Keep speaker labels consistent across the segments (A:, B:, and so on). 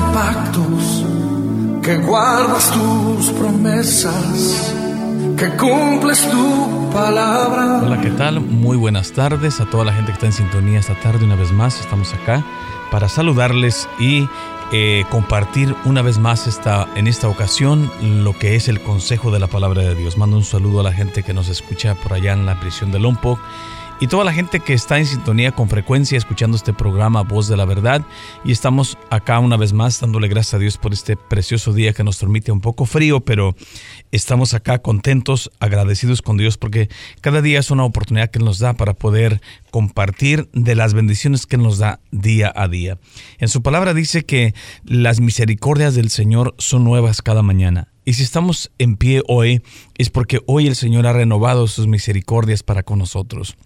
A: pactos, que guardas tus promesas, que cumples tu palabra.
B: Hola, ¿qué tal? Muy buenas tardes a toda la gente que está en sintonía esta tarde una vez más. Estamos acá para saludarles y eh, compartir una vez más esta, en esta ocasión lo que es el consejo de la palabra de Dios. Mando un saludo a la gente que nos escucha por allá en la prisión de Lompoc y toda la gente que está en sintonía con frecuencia escuchando este programa Voz de la Verdad. Y estamos acá una vez más dándole gracias a Dios por este precioso día que nos permite un poco frío, pero estamos acá contentos, agradecidos con Dios porque cada día es una oportunidad que nos da para poder compartir de las bendiciones que nos da día a día. En su palabra dice que las misericordias del Señor son nuevas cada mañana. Y si estamos en pie hoy es porque hoy el Señor ha renovado sus misericordias para con nosotros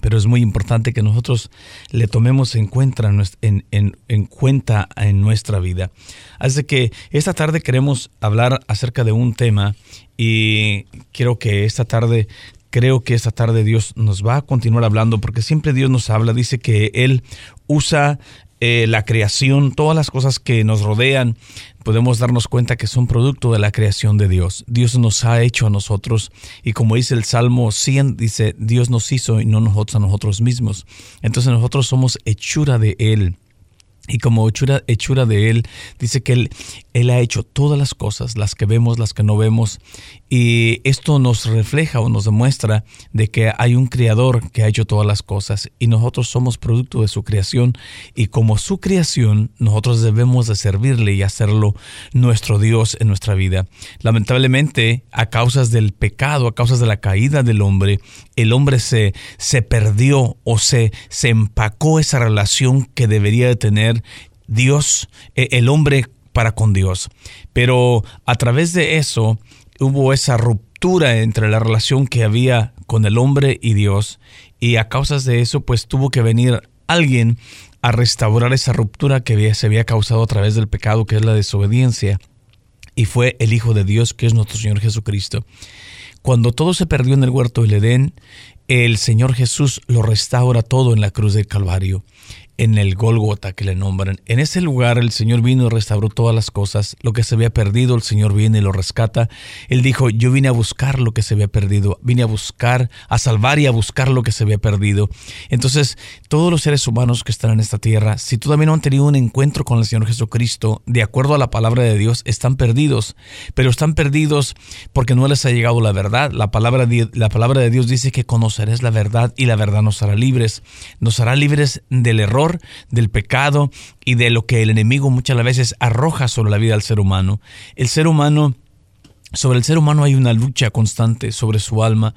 B: pero es muy importante que nosotros le tomemos en cuenta en, en, cuenta en nuestra vida. Así que esta tarde queremos hablar acerca de un tema y quiero que esta tarde, creo que esta tarde Dios nos va a continuar hablando porque siempre Dios nos habla, dice que Él usa eh, la creación, todas las cosas que nos rodean, podemos darnos cuenta que son producto de la creación de Dios. Dios nos ha hecho a nosotros y como dice el Salmo 100, dice, Dios nos hizo y no nosotros a nosotros mismos. Entonces nosotros somos hechura de Él. Y como hechura, hechura de Él, dice que él, él ha hecho todas las cosas, las que vemos, las que no vemos, y esto nos refleja o nos demuestra de que hay un creador que ha hecho todas las cosas y nosotros somos producto de su creación y como su creación nosotros debemos de servirle y hacerlo nuestro Dios en nuestra vida. Lamentablemente a causas del pecado, a causas de la caída del hombre, el hombre se, se perdió o se, se empacó esa relación que debería de tener Dios, e, el hombre para con Dios. Pero a través de eso, hubo esa ruptura entre la relación que había con el hombre y Dios y a causas de eso pues tuvo que venir alguien a restaurar esa ruptura que se había causado a través del pecado que es la desobediencia y fue el Hijo de Dios que es nuestro Señor Jesucristo. Cuando todo se perdió en el huerto del Edén, el Señor Jesús lo restaura todo en la cruz del Calvario en el Golgota que le nombran. En ese lugar el Señor vino y restauró todas las cosas. Lo que se había perdido, el Señor viene y lo rescata. Él dijo, yo vine a buscar lo que se había perdido. Vine a buscar, a salvar y a buscar lo que se había perdido. Entonces, todos los seres humanos que están en esta tierra, si todavía no han tenido un encuentro con el Señor Jesucristo, de acuerdo a la palabra de Dios, están perdidos. Pero están perdidos porque no les ha llegado la verdad. La palabra de, la palabra de Dios dice que conocerás la verdad y la verdad nos hará libres. Nos hará libres del error del pecado y de lo que el enemigo muchas veces arroja sobre la vida del ser humano. El ser humano sobre el ser humano hay una lucha constante sobre su alma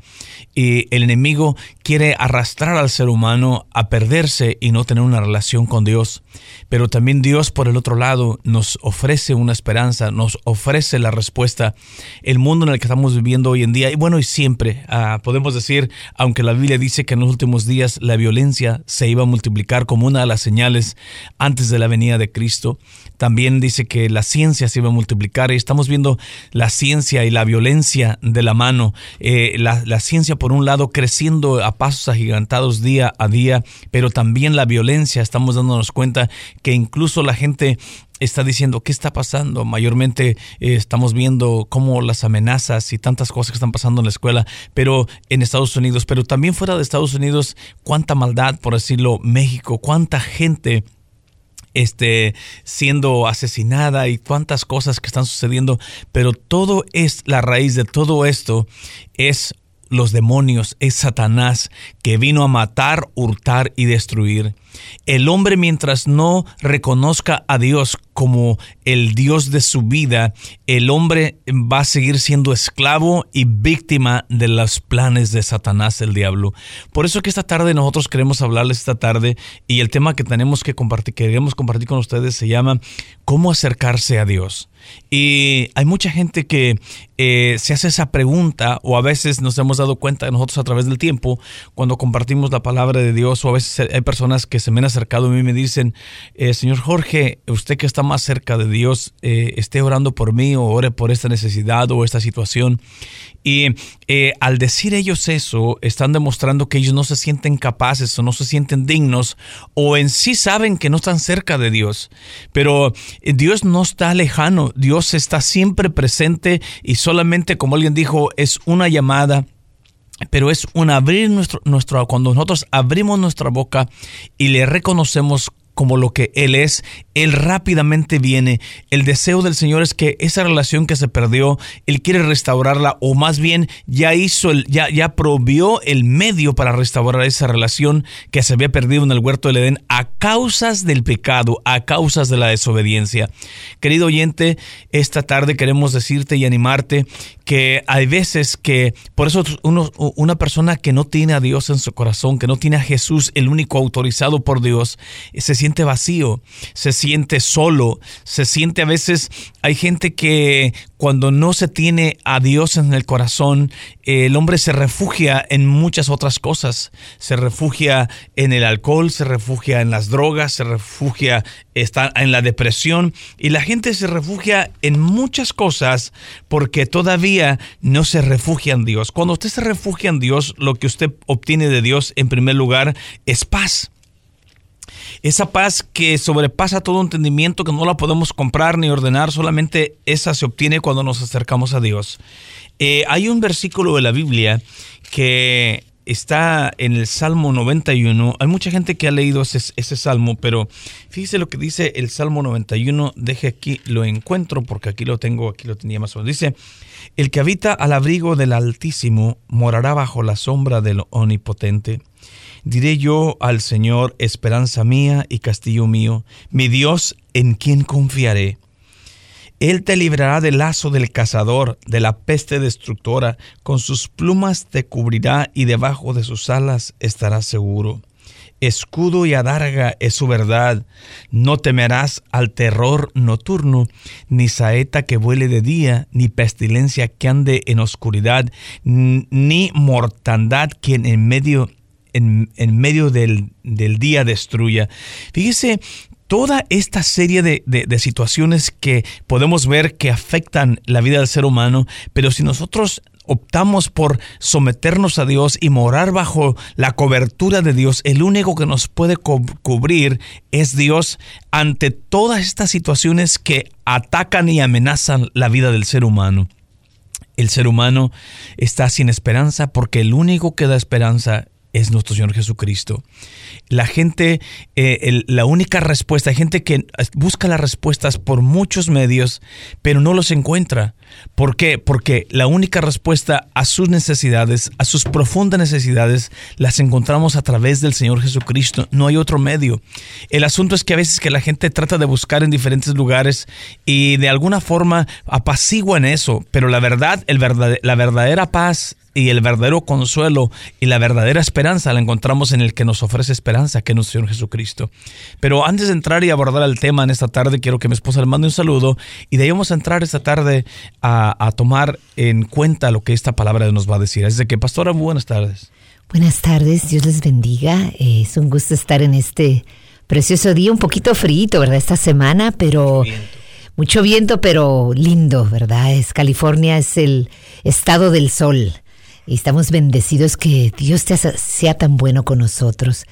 B: y el enemigo quiere arrastrar al ser humano a perderse y no tener una relación con Dios. Pero también Dios por el otro lado nos ofrece una esperanza, nos ofrece la respuesta. El mundo en el que estamos viviendo hoy en día, y bueno, y siempre, ah, podemos decir, aunque la Biblia dice que en los últimos días la violencia se iba a multiplicar como una de las señales antes de la venida de Cristo, también dice que la ciencia se iba a multiplicar y estamos viendo la ciencia y la violencia de la mano. Eh, la, ciencia por un lado creciendo a pasos agigantados día a día, pero también la violencia. Estamos dándonos cuenta que incluso la gente está diciendo qué está pasando. Mayormente eh, estamos viendo cómo las amenazas y tantas cosas que están pasando en la escuela, pero en Estados Unidos, pero también fuera de Estados Unidos, cuánta maldad, por decirlo, México, cuánta gente este, siendo asesinada y cuántas cosas que están sucediendo, pero todo es la raíz de todo esto es los demonios, es Satanás que vino a matar, hurtar y destruir. El hombre mientras no reconozca a Dios como el Dios de su vida, el hombre va a seguir siendo esclavo y víctima de los planes de Satanás, el diablo. Por eso que esta tarde nosotros queremos hablarles esta tarde y el tema que tenemos que compartir, queremos compartir con ustedes se llama ¿Cómo acercarse a Dios? Y hay mucha gente que eh, se hace esa pregunta o a veces nos hemos dado cuenta nosotros a través del tiempo cuando compartimos la palabra de Dios o a veces hay personas que se me han acercado a mí y me dicen, eh, señor Jorge, usted que está más cerca de Dios eh, esté orando por mí o ore por esta necesidad o esta situación. Y eh, al decir ellos eso, están demostrando que ellos no se sienten capaces o no se sienten dignos o en sí saben que no están cerca de Dios. Pero eh, Dios no está lejano, Dios está siempre presente y solamente, como alguien dijo, es una llamada pero es un abrir nuestro, nuestro, cuando nosotros abrimos nuestra boca y le reconocemos como lo que Él es, Él rápidamente viene. El deseo del Señor es que esa relación que se perdió, Él quiere restaurarla o más bien ya hizo, el, ya, ya provió el medio para restaurar esa relación que se había perdido en el huerto del Edén a causas del pecado, a causas de la desobediencia. Querido oyente, esta tarde queremos decirte y animarte que hay veces que, por eso una persona que no tiene a Dios en su corazón, que no tiene a Jesús, el único autorizado por Dios, se siente vacío, se siente solo, se siente a veces, hay gente que cuando no se tiene a Dios en el corazón, el hombre se refugia en muchas otras cosas, se refugia en el alcohol, se refugia en las drogas, se refugia está en la depresión y la gente se refugia en muchas cosas porque todavía no se refugia en Dios. Cuando usted se refugia en Dios, lo que usted obtiene de Dios en primer lugar es paz. Esa paz que sobrepasa todo entendimiento, que no la podemos comprar ni ordenar, solamente esa se obtiene cuando nos acercamos a Dios. Eh, hay un versículo de la Biblia que está en el Salmo 91. Hay mucha gente que ha leído ese, salmo, pero fíjese lo que dice el Salmo 91. Deje aquí, lo encuentro porque aquí lo tengo, aquí lo tenía más o menos. Dice, el que habita al abrigo del Altísimo morará bajo la sombra del Omnipotente. Diré yo al Señor, esperanza mía y castillo mío, mi Dios en quien confiaré. Él te librará del lazo del cazador, de la peste destructora, con sus plumas te cubrirá y debajo de sus alas estarás seguro. Escudo y adarga es su verdad. No temerás al terror nocturno, ni saeta que vuele de día, ni pestilencia que ande en oscuridad, ni mortandad que en medio en, medio del, día destruya. Fíjese toda esta serie de, de, situaciones que podemos ver que afectan la vida del ser humano, pero si nosotros optamos por someternos a Dios y morar bajo la cobertura de Dios, el único que nos puede cubrir es Dios ante todas estas situaciones que atacan y amenazan la vida del ser humano. El ser humano está sin esperanza porque el único que da esperanza es nuestro Señor Jesucristo. La gente, eh, la única respuesta, hay gente que busca las respuestas por muchos medios, pero no los encuentra. ¿Por qué? Porque la única respuesta a sus necesidades, a sus profundas necesidades, las encontramos a través del Señor Jesucristo. No hay otro medio. El asunto es que a veces que la gente trata de buscar en diferentes lugares y de alguna forma apaciguan eso, pero la verdad, el la verdadera paz y el verdadero consuelo y la verdadera esperanza la encontramos en el que nos ofrece esperanza, que es nuestro Señor Jesucristo. Pero antes de entrar y abordar el tema en esta tarde, quiero que mi esposa le mande un saludo y de ahí vamos a entrar esta tarde a, tomar en cuenta lo que esta palabra nos va a decir. Así que, pastora, buenas tardes.
C: Buenas tardes, Dios les bendiga. Es un gusto estar en este precioso día, un poquito frío, ¿verdad? Esta semana, pero... Mucho viento, pero lindo, ¿verdad? Es California, es el estado del sol. Estamos bendecidos que Dios te sea tan bueno con nosotros.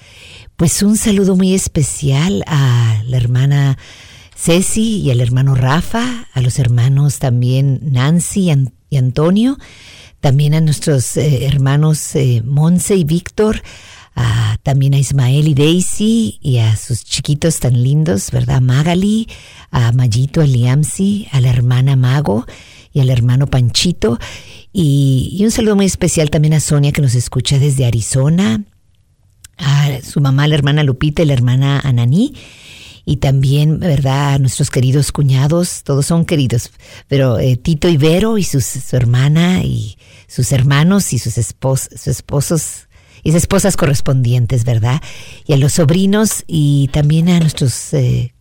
C: Pues un saludo muy especial a la hermana Ceci y al hermano Rafa, a los hermanos también Nancy y Antonio, también a nuestros eh, hermanos eh, Monse y Víctor, también a Ismael y Daisy y a sus chiquitos tan lindos, ¿verdad? Magali, a Mayito, a Liamsi, a la hermana Mago y al hermano Panchito y, un saludo muy especial también a Sonia que nos escucha desde Arizona, a su mamá, la hermana Lupita y la hermana Ananí. Y también, ¿verdad? Nuestros queridos cuñados, todos son queridos, pero eh, Tito y Vero y sus, su hermana y sus hermanos y sus, sus esposos y sus esposas correspondientes, ¿verdad? Y a los sobrinos y también a nuestros eh,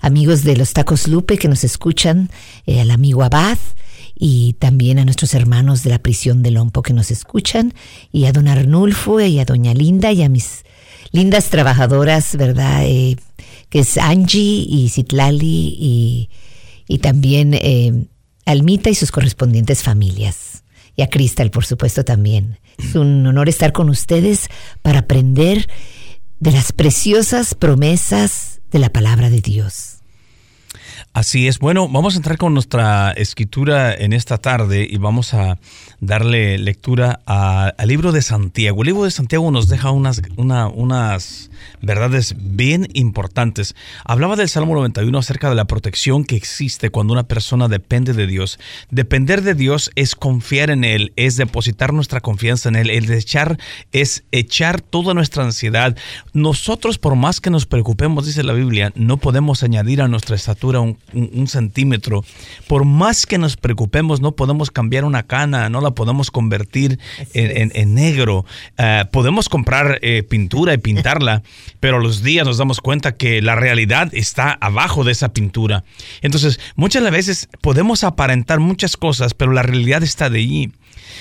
C: amigos de los Tacos Lupe que nos escuchan, eh, al amigo Abad, y también a nuestros hermanos de la prisión de Lompo que nos escuchan, y a don Arnulfo y a doña Linda y a mis lindas trabajadoras, ¿verdad? Eh, que es Angie y Citlali y, también eh, Almita y sus correspondientes familias. Y a Cristal, por supuesto, también. Es un honor estar con ustedes para aprender de las preciosas promesas de la palabra de Dios.
B: Así es. Bueno, vamos a entrar con nuestra escritura en esta tarde y vamos a darle lectura al libro de Santiago. El libro de Santiago nos deja unas, unas verdades bien importantes. Hablaba del Salmo 91 acerca de la protección que existe cuando una persona depende de Dios. Depender de Dios es confiar en Él, es depositar nuestra confianza en Él, de echar es echar toda nuestra ansiedad. Nosotros, por más que nos preocupemos, dice la Biblia, no podemos añadir a nuestra estatura un un, centímetro. Por más que nos preocupemos, no podemos cambiar una cana, no la podemos convertir en, negro. Eh, podemos comprar eh, pintura y pintarla, pero los días nos damos cuenta que la realidad está abajo de esa pintura. Entonces, muchas veces podemos aparentar muchas cosas, pero la realidad está de allí.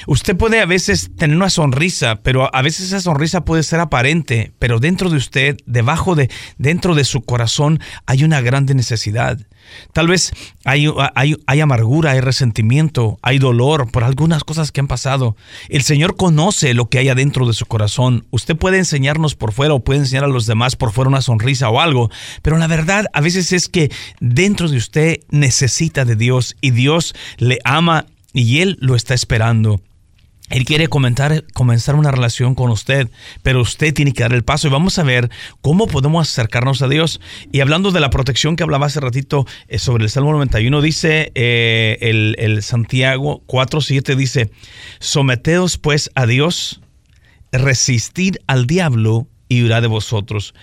B: Usted puede a veces tener una sonrisa, pero a veces esa sonrisa puede ser aparente, pero dentro de usted, debajo de, dentro de su corazón, hay una grande necesidad. Tal vez hay, hay, amargura, hay resentimiento, hay dolor por algunas cosas que han pasado. El Señor conoce lo que hay adentro de su corazón. Usted puede enseñarnos por fuera o puede enseñar a los demás por fuera una sonrisa o algo, pero la verdad a veces es que dentro de usted necesita de Dios y Dios le ama y Él lo está esperando. Él quiere comenzar una relación con usted, pero usted tiene que dar el paso y vamos a ver cómo podemos acercarnos a Dios. Y hablando de la protección que hablaba hace ratito eh, sobre el Salmo 91, dice eh, el, el Santiago 4.7, dice, someteos pues a Dios, resistid al diablo y huirá de vosotros.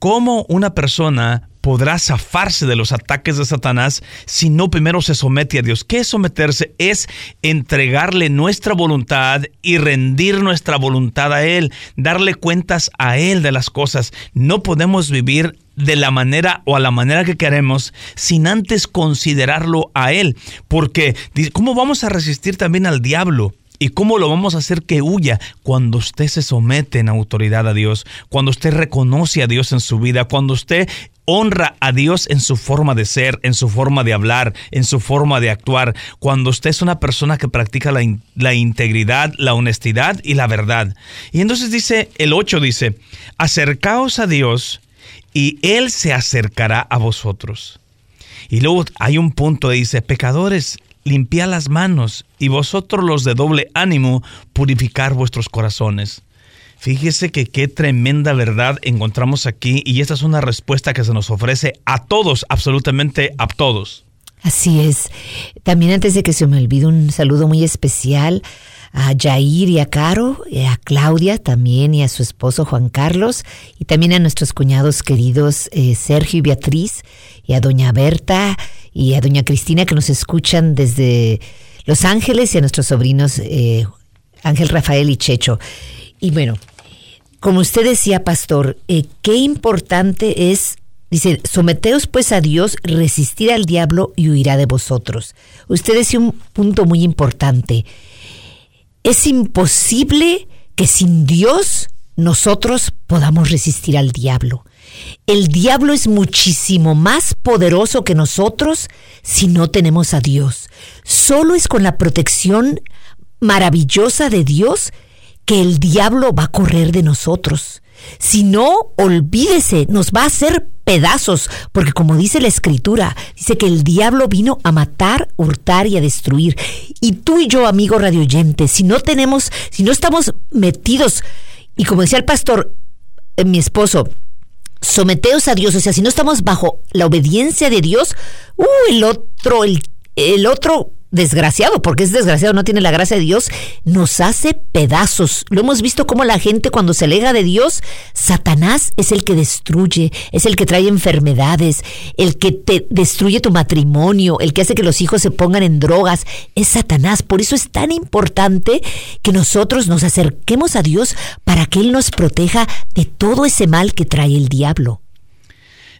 B: ¿Cómo una persona podrá zafarse de los ataques de Satanás si no primero se somete a Dios. ¿Qué es someterse? Es entregarle nuestra voluntad y rendir nuestra voluntad a Él, darle cuentas a Él de las cosas. No podemos vivir de la manera o a la manera que queremos sin antes considerarlo a Él. Porque, ¿cómo vamos a resistir también al diablo? ¿Y cómo lo vamos a hacer que huya? Cuando usted se somete en autoridad a Dios, cuando usted reconoce a Dios en su vida, cuando usted honra a Dios en su forma de ser, en su forma de hablar, en su forma de actuar, cuando usted es una persona que practica la, integridad, la honestidad y la verdad. Y entonces dice, el 8 dice, acercaos a Dios y Él se acercará a vosotros. Y luego hay un punto que dice, pecadores, limpiad las manos y vosotros los de doble ánimo, purificar vuestros corazones. Fíjese que qué tremenda verdad encontramos aquí y esta es una respuesta que se nos ofrece a todos, absolutamente a todos.
C: Así es. También antes de que se me olvide un saludo muy especial a Jair y a Caro, y a Claudia también y a su esposo Juan Carlos y también a nuestros cuñados queridos eh, Sergio y Beatriz y a doña Berta y a doña Cristina que nos escuchan desde Los Ángeles y a nuestros sobrinos eh, Ángel Rafael y Checho. Y bueno, como usted decía, pastor, eh, qué importante es, dice, someteos pues a Dios, resistir al diablo y huirá de vosotros. Usted decía un punto muy importante. Es imposible que sin Dios nosotros podamos resistir al diablo. El diablo es muchísimo más poderoso que nosotros si no tenemos a Dios. Solo es con la protección maravillosa de Dios que el diablo va a correr de nosotros. Si no, olvídese, nos va a hacer pedazos, porque como dice la escritura, dice que el diablo vino a matar, hurtar y a destruir. Y tú y yo, amigo radioyente, si no tenemos, si no estamos metidos, y como decía el pastor, eh, mi esposo, someteos a Dios, o sea, si no estamos bajo la obediencia de Dios, uh, el otro, el, el otro desgraciado, porque es desgraciado, no tiene la gracia de Dios, nos hace pedazos. Lo hemos visto como la gente cuando se aleja de Dios, Satanás es el que destruye, es el que trae enfermedades, el que te destruye tu matrimonio, el que hace que los hijos se pongan en drogas, es Satanás. Por eso es tan importante que nosotros nos acerquemos a Dios para que Él nos proteja de todo ese mal que trae el diablo.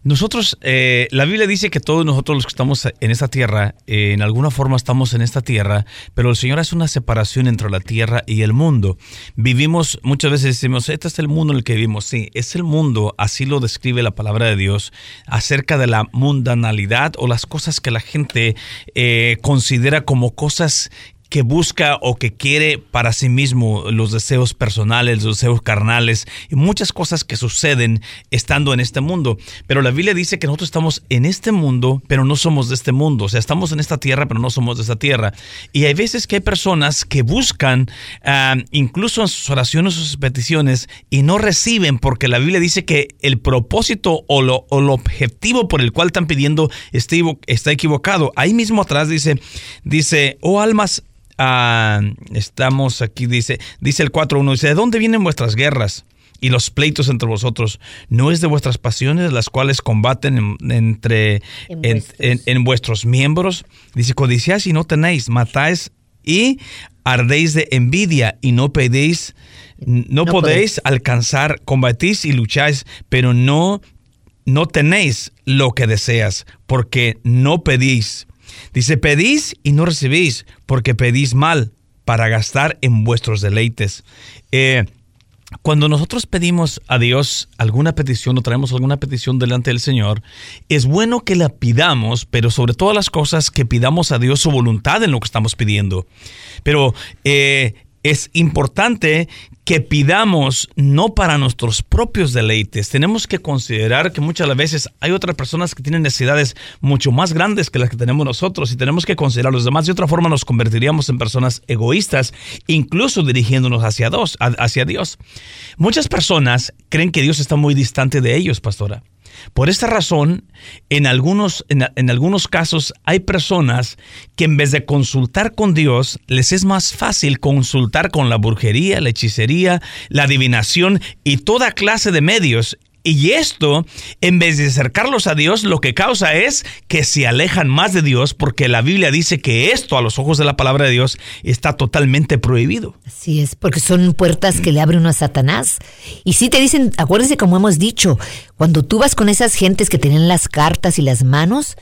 B: Nosotros, eh, la Biblia dice que todos nosotros los que estamos en esta tierra, eh, en alguna forma estamos en esta tierra, pero el Señor hace una separación entre la tierra y el mundo. Vivimos, muchas veces decimos, este es el mundo en el que vivimos. Sí, es el mundo, así lo describe la palabra de Dios, acerca de la mundanalidad o las cosas que la gente eh, considera como cosas que busca o que quiere para sí mismo los deseos personales, los deseos carnales y muchas cosas que suceden estando en este mundo. Pero la Biblia dice que nosotros estamos en este mundo, pero no somos de este mundo. O sea, estamos en esta tierra, pero no somos de esta tierra. Y hay veces que hay personas que buscan, ah, incluso en sus oraciones sus peticiones, y no reciben porque la Biblia dice que el propósito o lo, o objetivo por el cual están pidiendo está equivocado. Ahí mismo atrás dice, dice, oh almas Ah, estamos aquí, dice, dice el 4.1, dice, ¿de dónde vienen vuestras guerras? y los pleitos entre vosotros, ¿no es de vuestras pasiones las cuales combaten entre en, vuestros. miembros? Dice, codiciáis y no tenéis, matáis y ardéis de envidia y no pedéis, no, podéis, alcanzar, combatís y lucháis, pero no, no tenéis lo que deseas, porque no pedís. Dice, pedís y no recibís, porque pedís mal para gastar en vuestros deleites. Eh, cuando nosotros pedimos a Dios alguna petición o traemos alguna petición delante del Señor, es bueno que la pidamos, pero sobre todas las cosas que pidamos a Dios su voluntad en lo que estamos pidiendo. Pero eh, es importante que pidamos no para nuestros propios deleites. Tenemos que considerar que muchas veces hay otras personas que tienen necesidades mucho más grandes que las que tenemos nosotros y tenemos que considerar los demás. De otra forma nos convertiríamos en personas egoístas, incluso dirigiéndonos hacia. Hacia Dios. Muchas personas creen que Dios está muy distante de ellos, pastora. Por esta razón, en algunos, en, algunos casos hay personas que en vez de consultar con Dios, les es más fácil consultar con la brujería, la hechicería, la adivinación y toda clase de medios y esto, en vez de acercarlos a Dios, lo que causa es que se alejan más de Dios, porque la Biblia dice que esto, a los ojos de la palabra de Dios, está totalmente prohibido.
C: Así es, porque son puertas que le abre uno a Satanás. Y si te dicen, acuérdense como hemos dicho, cuando tú vas con esas gentes que tienen las cartas y las manos,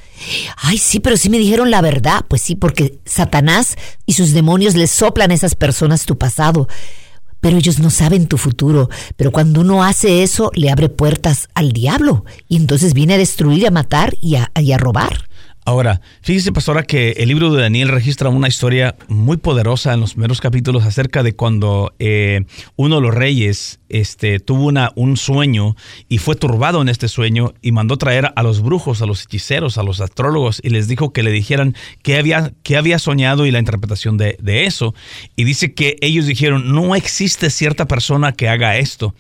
C: ay, sí, pero sí me dijeron la verdad. Pues sí, porque Satanás y sus demonios les soplan a esas personas tu pasado pero ellos no saben tu futuro. Pero cuando uno hace eso, le abre puertas al diablo y entonces viene a destruir, a matar y a, y a robar.
B: Ahora, fíjese, pastora, que el libro de Daniel registra una historia muy poderosa en los primeros capítulos acerca de cuando eh, uno de los reyes este, tuvo una, un sueño y fue turbado en este sueño y mandó traer a los brujos, a los hechiceros, a los astrólogos y les dijo que le dijeran qué había, qué había soñado y la interpretación de, de eso. Y dice que ellos dijeron, no existe cierta persona que haga esto.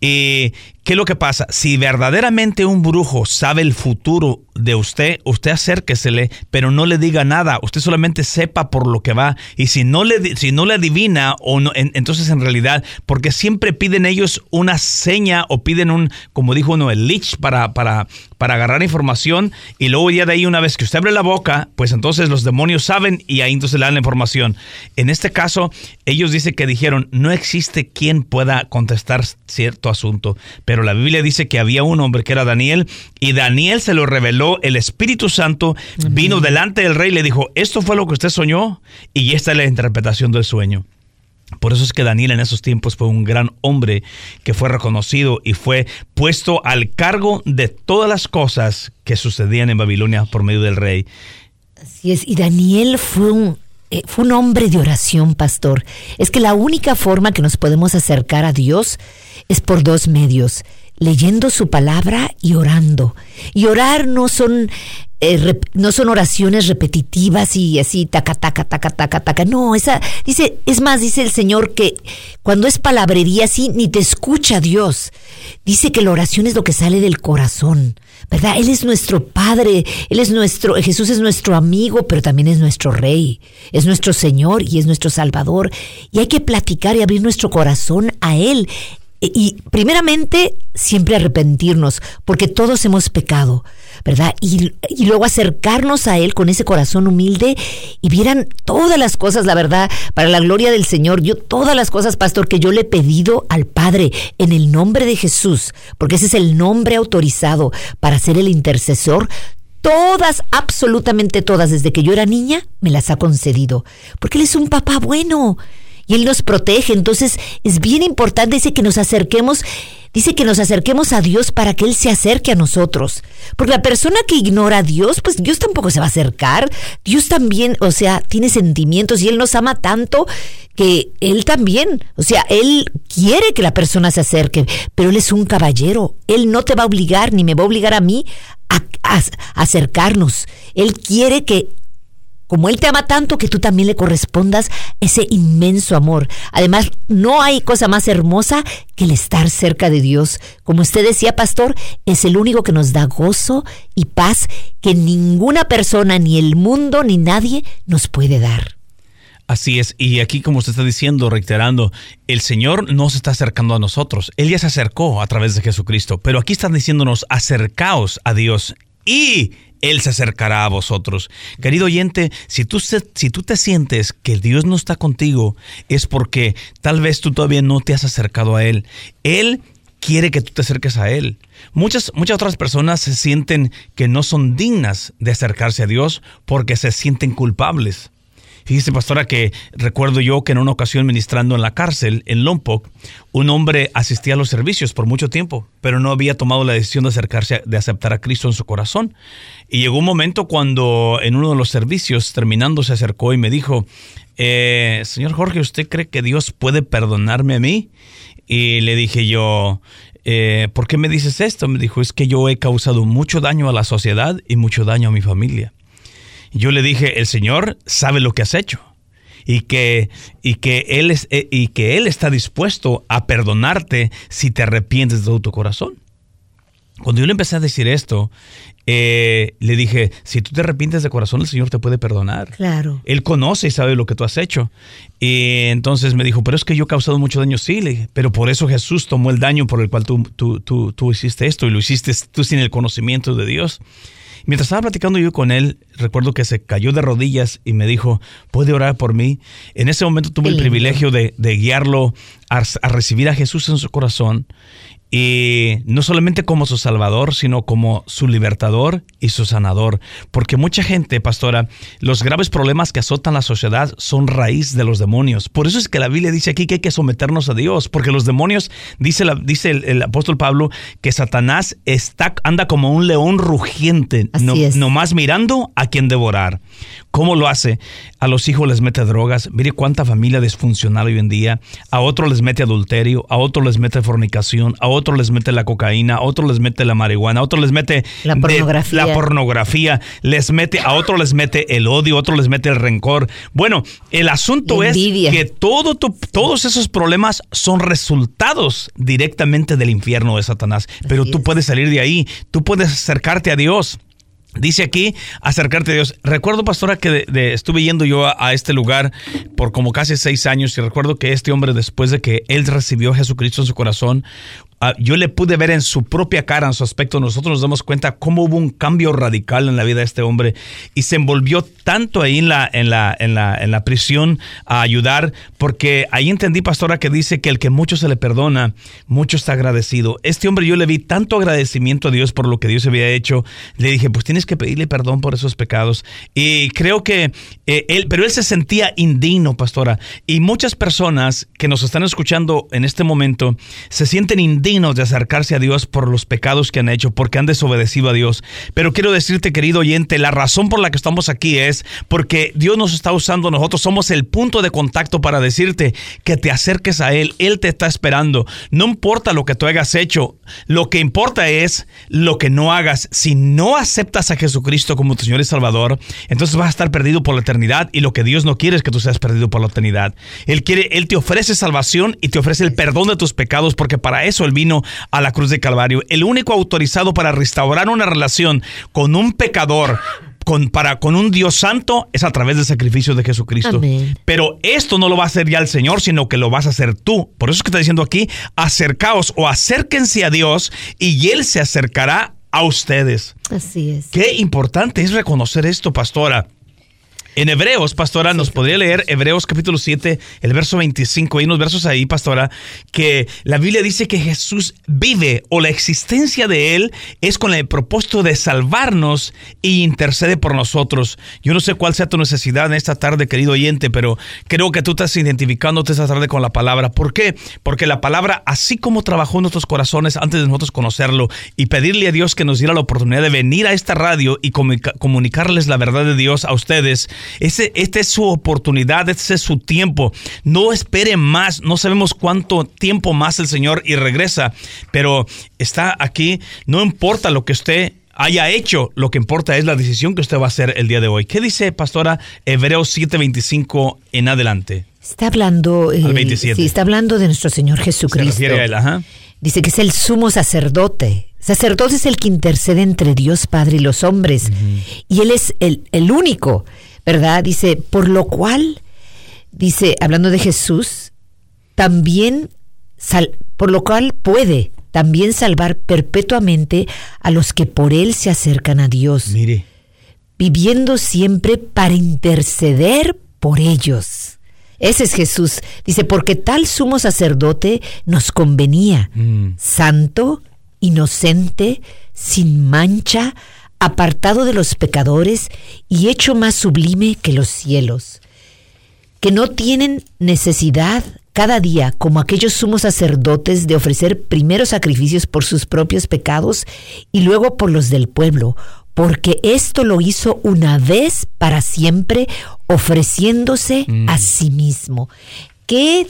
B: ¿Y qué es lo que pasa? Si verdaderamente un brujo sabe el futuro de usted, usted acérquesele, pero no le diga nada. Usted solamente sepa por lo que va. Y si no le, si no le adivina, o entonces en realidad, porque siempre piden ellos una seña o piden un, como dijo uno, el leech para, para, para agarrar información. Y luego ya de ahí, una vez que usted abre la boca, pues entonces los demonios saben y ahí entonces le dan la información. En este caso, ellos dicen que dijeron, no existe quien pueda contestar cierto asunto. Pero la Biblia dice que había un hombre que era Daniel y Daniel se lo reveló, el Espíritu Santo vino delante del rey y le dijo, esto fue lo que usted soñó y esta es la interpretación del sueño. Por eso es que Daniel en esos tiempos fue un gran hombre que fue reconocido y fue puesto al cargo de todas las cosas que sucedían en Babilonia por medio del rey.
C: Así es, y Daniel fue un, eh, fue un hombre de oración, pastor. Es que la única forma que nos podemos acercar a Dios es por dos medios, leyendo su palabra y orando. Y orar no son, eh, no son oraciones repetitivas y así, taca, taca, taca, taca, taca. No, esa, dice, es más, dice el Señor que cuando es palabrería así, ni te escucha Dios. Dice que la oración es lo que sale del corazón, ¿verdad? Él es nuestro Padre, Él es nuestro, Jesús es nuestro amigo, pero también es nuestro Rey, es nuestro Señor y es nuestro Salvador. Y hay que platicar y abrir nuestro corazón a Él y primeramente siempre arrepentirnos, porque todos hemos pecado, ¿verdad? Y, y, luego acercarnos a Él con ese corazón humilde y vieran todas las cosas, la verdad, para la gloria del Señor, yo todas las cosas, pastor, que yo le he pedido al Padre en el nombre de Jesús, porque ese es el nombre autorizado para ser el intercesor, todas, absolutamente todas, desde que yo era niña, me las ha concedido, porque Él es un papá bueno y Él nos protege. Entonces es bien importante, dice que nos acerquemos, dice que nos acerquemos a Dios para que Él se acerque a nosotros. Porque la persona que ignora a Dios, pues Dios tampoco se va a acercar. Dios también, o sea, tiene sentimientos y Él nos ama tanto que Él también, o sea, Él quiere que la persona se acerque, pero Él es un caballero. Él no te va a obligar, ni me va a obligar a mí a, a acercarnos. Él quiere que como Él te ama tanto que tú también le correspondas ese inmenso amor. Además, no hay cosa más hermosa que el estar cerca de Dios. Como usted decía, pastor, es el único que nos da gozo y paz que ninguna persona, ni el mundo, ni nadie nos puede dar.
B: Así es, y aquí como usted está diciendo, reiterando, el Señor no se está acercando a nosotros, Él ya se acercó a través de Jesucristo, pero aquí están diciéndonos, acercaos a Dios y él se acercará a vosotros. Querido oyente, si tú, si tú te sientes que Dios no está contigo, es porque tal vez tú todavía no te has acercado a Él. Él quiere que tú te acerques a Él. Muchas, muchas otras personas se sienten que no son dignas de acercarse a Dios porque se sienten culpables. Fíjese, pastora, que recuerdo yo que en una ocasión ministrando en la cárcel, en Lompoc, un hombre asistía a los servicios por mucho tiempo, pero no había tomado la decisión de acercarse, de aceptar a Cristo en su corazón. Y llegó un momento cuando en uno de los servicios, terminando, se acercó y me dijo, eh, señor Jorge, ¿usted cree que Dios puede perdonarme a mí? Y le dije yo, eh, ¿por qué me dices esto? Me dijo, es que yo he causado mucho daño a la sociedad y mucho daño a mi familia. Yo le dije, el Señor sabe lo que has hecho y que, y que, él, es, eh, y que él está dispuesto a perdonarte si te arrepientes de todo tu corazón. Cuando yo le empecé a decir esto, eh, le dije, si tú te arrepientes de corazón, el Señor te puede perdonar.
C: Claro.
B: Él conoce y sabe lo que tú has hecho. Y entonces me dijo, pero es que yo he causado mucho daño, sí, le pero por eso Jesús tomó el daño por el cual tú, tú, tú, tú hiciste esto y lo hiciste tú sin el conocimiento de Dios. Mientras estaba platicando yo con él, recuerdo que se cayó de rodillas y me dijo, ¿puede orar por mí? En ese momento tuve el privilegio de, guiarlo a, a recibir a Jesús en su corazón y no solamente como su salvador, sino como su libertador y su sanador. Porque mucha gente, pastora, los graves problemas que azotan la sociedad son raíz de los demonios. Por eso es que la Biblia dice aquí que hay que someternos a Dios, porque los demonios, dice, la, dice el, apóstol Pablo, que Satanás está, anda como un león rugiente, no, nomás mirando a quien devorar. ¿Cómo lo hace? A los hijos les mete drogas. Mire cuánta familia disfuncional hoy en día. A otros les mete adulterio, a otros les mete fornicación, a otros les mete la cocaína, a otros les mete la marihuana, a otros les mete
C: la pornografía.
B: la pornografía, les mete, a otros les mete el odio, a otros les mete el rencor. Bueno, el asunto es que todo todos esos problemas son resultados directamente del infierno de Satanás. Pero tú puedes salir de ahí, tú puedes acercarte a Dios. Dice aquí, acercarte a Dios. Recuerdo, pastora, que estuve yendo yo a, este lugar por como casi seis años y recuerdo que este hombre, después de que él recibió a Jesucristo en su corazón, yo le pude ver en su propia cara, en su aspecto, nosotros nos damos cuenta cómo hubo un cambio radical en la vida de este hombre y se envolvió tanto ahí en la, en la, en la, en la prisión a ayudar, porque ahí entendí, pastora, que dice que el que mucho se le perdona, mucho está agradecido. Este hombre yo le vi tanto agradecimiento a Dios por lo que Dios había hecho, le dije, pues tienes que pedirle perdón por esos pecados. Y creo que eh, él, pero él se sentía indigno, pastora, y muchas personas que nos están escuchando en este momento se sienten indignos de acercarse a Dios por los pecados que han hecho, porque han desobedecido a Dios. Pero quiero decirte, querido oyente, la razón por la que estamos aquí es porque Dios nos está usando, nosotros somos el punto de contacto para decirte que te acerques a Él, Él te está esperando. No importa lo que tú hayas hecho, lo que importa es lo que no hagas. Si no aceptas a Jesucristo como tu Señor y Salvador, entonces vas a estar perdido por la eternidad y lo que Dios no quiere es que tú seas perdido por la eternidad. Él quiere, Él te ofrece salvación y te ofrece el perdón de tus pecados porque para eso vino a la cruz de Calvario, el único autorizado para restaurar una relación con un pecador con, para, con un Dios santo es a través del sacrificio de Jesucristo. Pero esto no lo va a hacer ya el Señor, sino que lo vas a hacer tú. Por eso es que está diciendo aquí, acercaos o acérquense a Dios y Él se acercará a ustedes.
C: Así es.
B: Qué importante es reconocer esto, pastora. En Hebreos, pastora, nos podría leer Hebreos capítulo 7, el verso 25. Hay unos versos ahí, pastora, que la Biblia dice que Jesús vive o la existencia de Él es con el propósito de salvarnos y intercede por nosotros. Yo no sé cuál sea tu necesidad en esta tarde, querido oyente, pero creo que tú estás identificándote esta tarde con la palabra. ¿Por qué? Porque la palabra, así como trabajó en nuestros corazones antes de nosotros conocerlo y pedirle a Dios que nos diera la oportunidad de venir a esta radio y comunicarles la verdad de Dios a ustedes, ese, esta es su oportunidad, este es su tiempo. No espere más, no sabemos cuánto tiempo más el Señor y regresa, pero está aquí, no importa lo que usted haya hecho, lo que importa es la decisión que usted va a hacer el día de hoy. ¿Qué dice Pastora Hebreos 7:25 en adelante?
C: Está hablando, eh, sí, está hablando de nuestro Señor Jesucristo. Dice que es el sumo sacerdote. Sacerdote es el que intercede entre Dios Padre y los hombres. Y Él es el, el único ¿verdad? Dice, por lo cual, dice, hablando de Jesús, también, por lo cual puede también salvar perpetuamente a los que por él se acercan a Dios.
B: Mire.
C: Viviendo siempre para interceder por ellos. Ese es Jesús. Dice, porque tal sumo sacerdote nos convenía, mm. santo, inocente, sin mancha, apartado de los pecadores y hecho más sublime que los cielos, que no tienen necesidad cada día, como aquellos sumos sacerdotes, de ofrecer primero sacrificios por sus propios pecados y luego por los del pueblo, porque esto lo hizo una vez para siempre, ofreciéndose mm. a sí mismo. Qué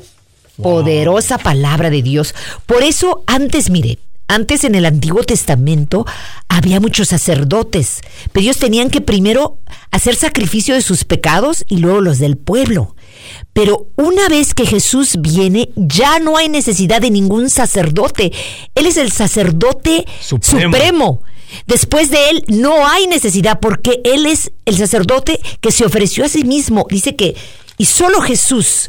C: poderosa palabra de Dios. Por eso, antes, mire, antes en el Antiguo Testamento había muchos sacerdotes, pero ellos tenían que primero hacer sacrificio de sus pecados y luego los del pueblo. Pero una vez que Jesús viene, ya no hay necesidad de ningún sacerdote. Él es el sacerdote supremo. Después de él no hay necesidad porque él es el sacerdote que se ofreció a sí mismo. Dice que, y solo Jesús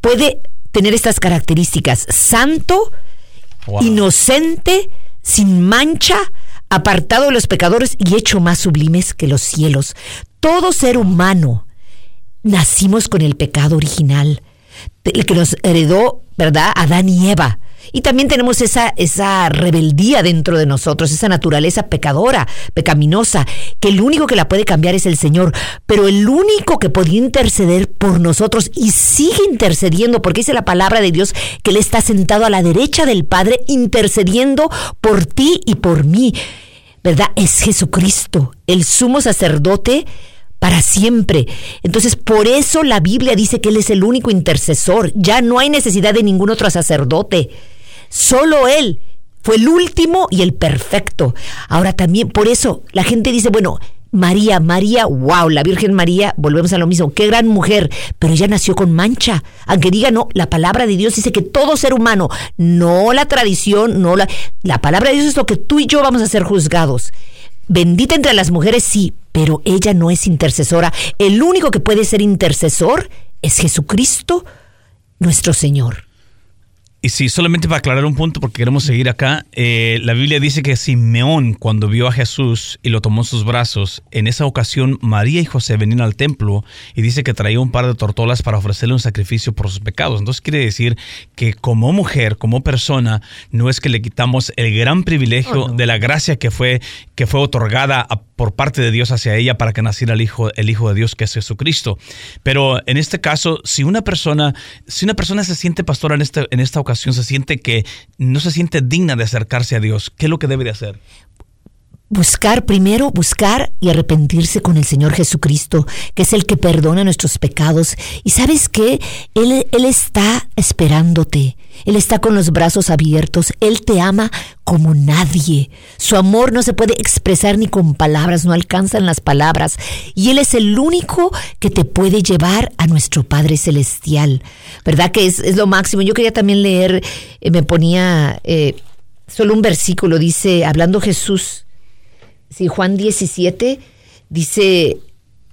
C: puede tener estas características, santo, inocente, sin mancha, apartado de los pecadores y hecho más sublimes que los cielos. Todo ser humano nacimos con el pecado original, el que nos heredó, ¿verdad? Adán y Eva. Y también tenemos esa, esa rebeldía dentro de nosotros, esa naturaleza pecadora, pecaminosa, que el único que la puede cambiar es el Señor, pero el único que podía interceder por nosotros y sigue intercediendo, porque dice la palabra de Dios que Él está sentado a la derecha del Padre intercediendo por ti y por mí. ¿Verdad? Es Jesucristo, el sumo sacerdote para siempre. Entonces, por eso la Biblia dice que Él es el único intercesor. Ya no hay necesidad de ningún otro sacerdote. Solo Él fue el último y el perfecto. Ahora también, por eso la gente dice, bueno, María, María, wow, la Virgen María, volvemos a lo mismo, qué gran mujer, pero ella nació con mancha. Aunque diga no, la palabra de Dios dice que todo ser humano, no la tradición, no la... La palabra de Dios es lo que tú y yo vamos a ser juzgados. Bendita entre las mujeres, sí, pero ella no es intercesora. El único que puede ser intercesor es Jesucristo, nuestro Señor.
B: Y sí, solamente para aclarar un punto, porque queremos seguir acá, eh, la Biblia dice que Simeón, cuando vio a Jesús y lo tomó en sus brazos, en esa ocasión María y José venían al templo y dice que traía un par de tortolas para ofrecerle un sacrificio por sus pecados. Entonces quiere decir que como mujer, como persona, no es que le quitamos el gran privilegio oh, de la gracia que fue, que fue otorgada por parte de Dios hacia ella para que naciera el Hijo, el Hijo de Dios, que es Jesucristo. Pero en este caso, si una persona, si una persona se siente pastora en, este, en esta ocasión, se siente que no se siente digna de acercarse a Dios, ¿qué es lo que debe de hacer?
C: Buscar primero, buscar y arrepentirse con el Señor Jesucristo, que es el que perdona nuestros pecados. Y sabes qué? Él, Él está esperándote. Él está con los brazos abiertos. Él te ama como nadie. Su amor no se puede expresar ni con palabras, no alcanzan las palabras. Y Él es el único que te puede llevar a nuestro Padre Celestial. ¿Verdad que es, es lo máximo? Yo quería también leer, eh, me ponía eh, solo un versículo, dice, hablando Jesús Juan 17 Dice,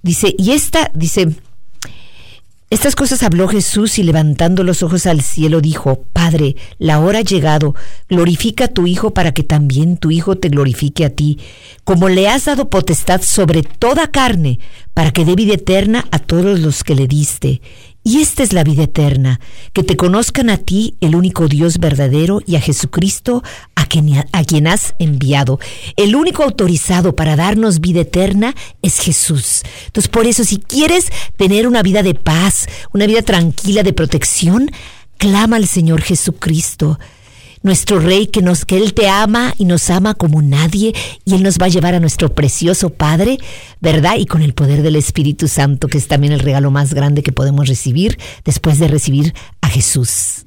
C: dice, y esta, dice, estas cosas habló Jesús y levantando los ojos al cielo dijo, Padre, la hora ha llegado, glorifica a tu Hijo para que también tu Hijo te glorifique a ti, como le has dado potestad sobre toda carne, para que dé vida eterna a todos los que le diste. Y esta es la vida eterna, que te conozcan a ti, el único Dios verdadero, y a Jesucristo, a quien, has enviado. El único autorizado para darnos vida eterna es Jesús. Entonces, por eso, si quieres tener una vida de paz, una vida tranquila, de protección, clama al Señor Jesucristo nuestro Rey, que, nos, que Él te ama y nos ama como nadie, y Él nos va a llevar a nuestro precioso Padre, ¿verdad? Y con el poder del Espíritu Santo, que es también el regalo más grande que podemos recibir después de recibir a Jesús.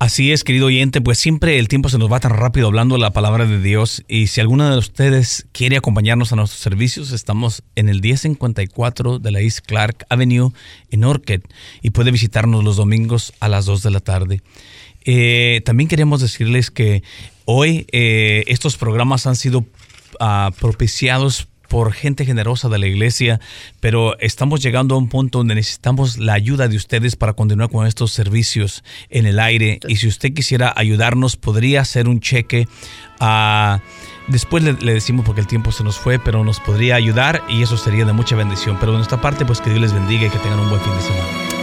B: Así es, querido oyente, pues siempre el tiempo se nos va tan rápido hablando la palabra de Dios y si alguno de ustedes quiere acompañarnos a nuestros servicios, estamos en el 1054 de la East Clark Avenue en Orchid y puede visitarnos los domingos a las 2 de la tarde. Eh, también queremos decirles que hoy eh, estos programas han sido ah, propiciados por gente generosa de la iglesia, pero estamos llegando a un punto donde necesitamos la ayuda de ustedes para continuar con estos servicios en el aire. Y si usted quisiera ayudarnos, podría hacer un cheque a... Después le, le, decimos porque el tiempo se nos fue, pero nos podría ayudar y eso sería de mucha bendición. Pero de nuestra parte, pues que Dios les bendiga y que tengan un buen fin de semana.